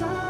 shine.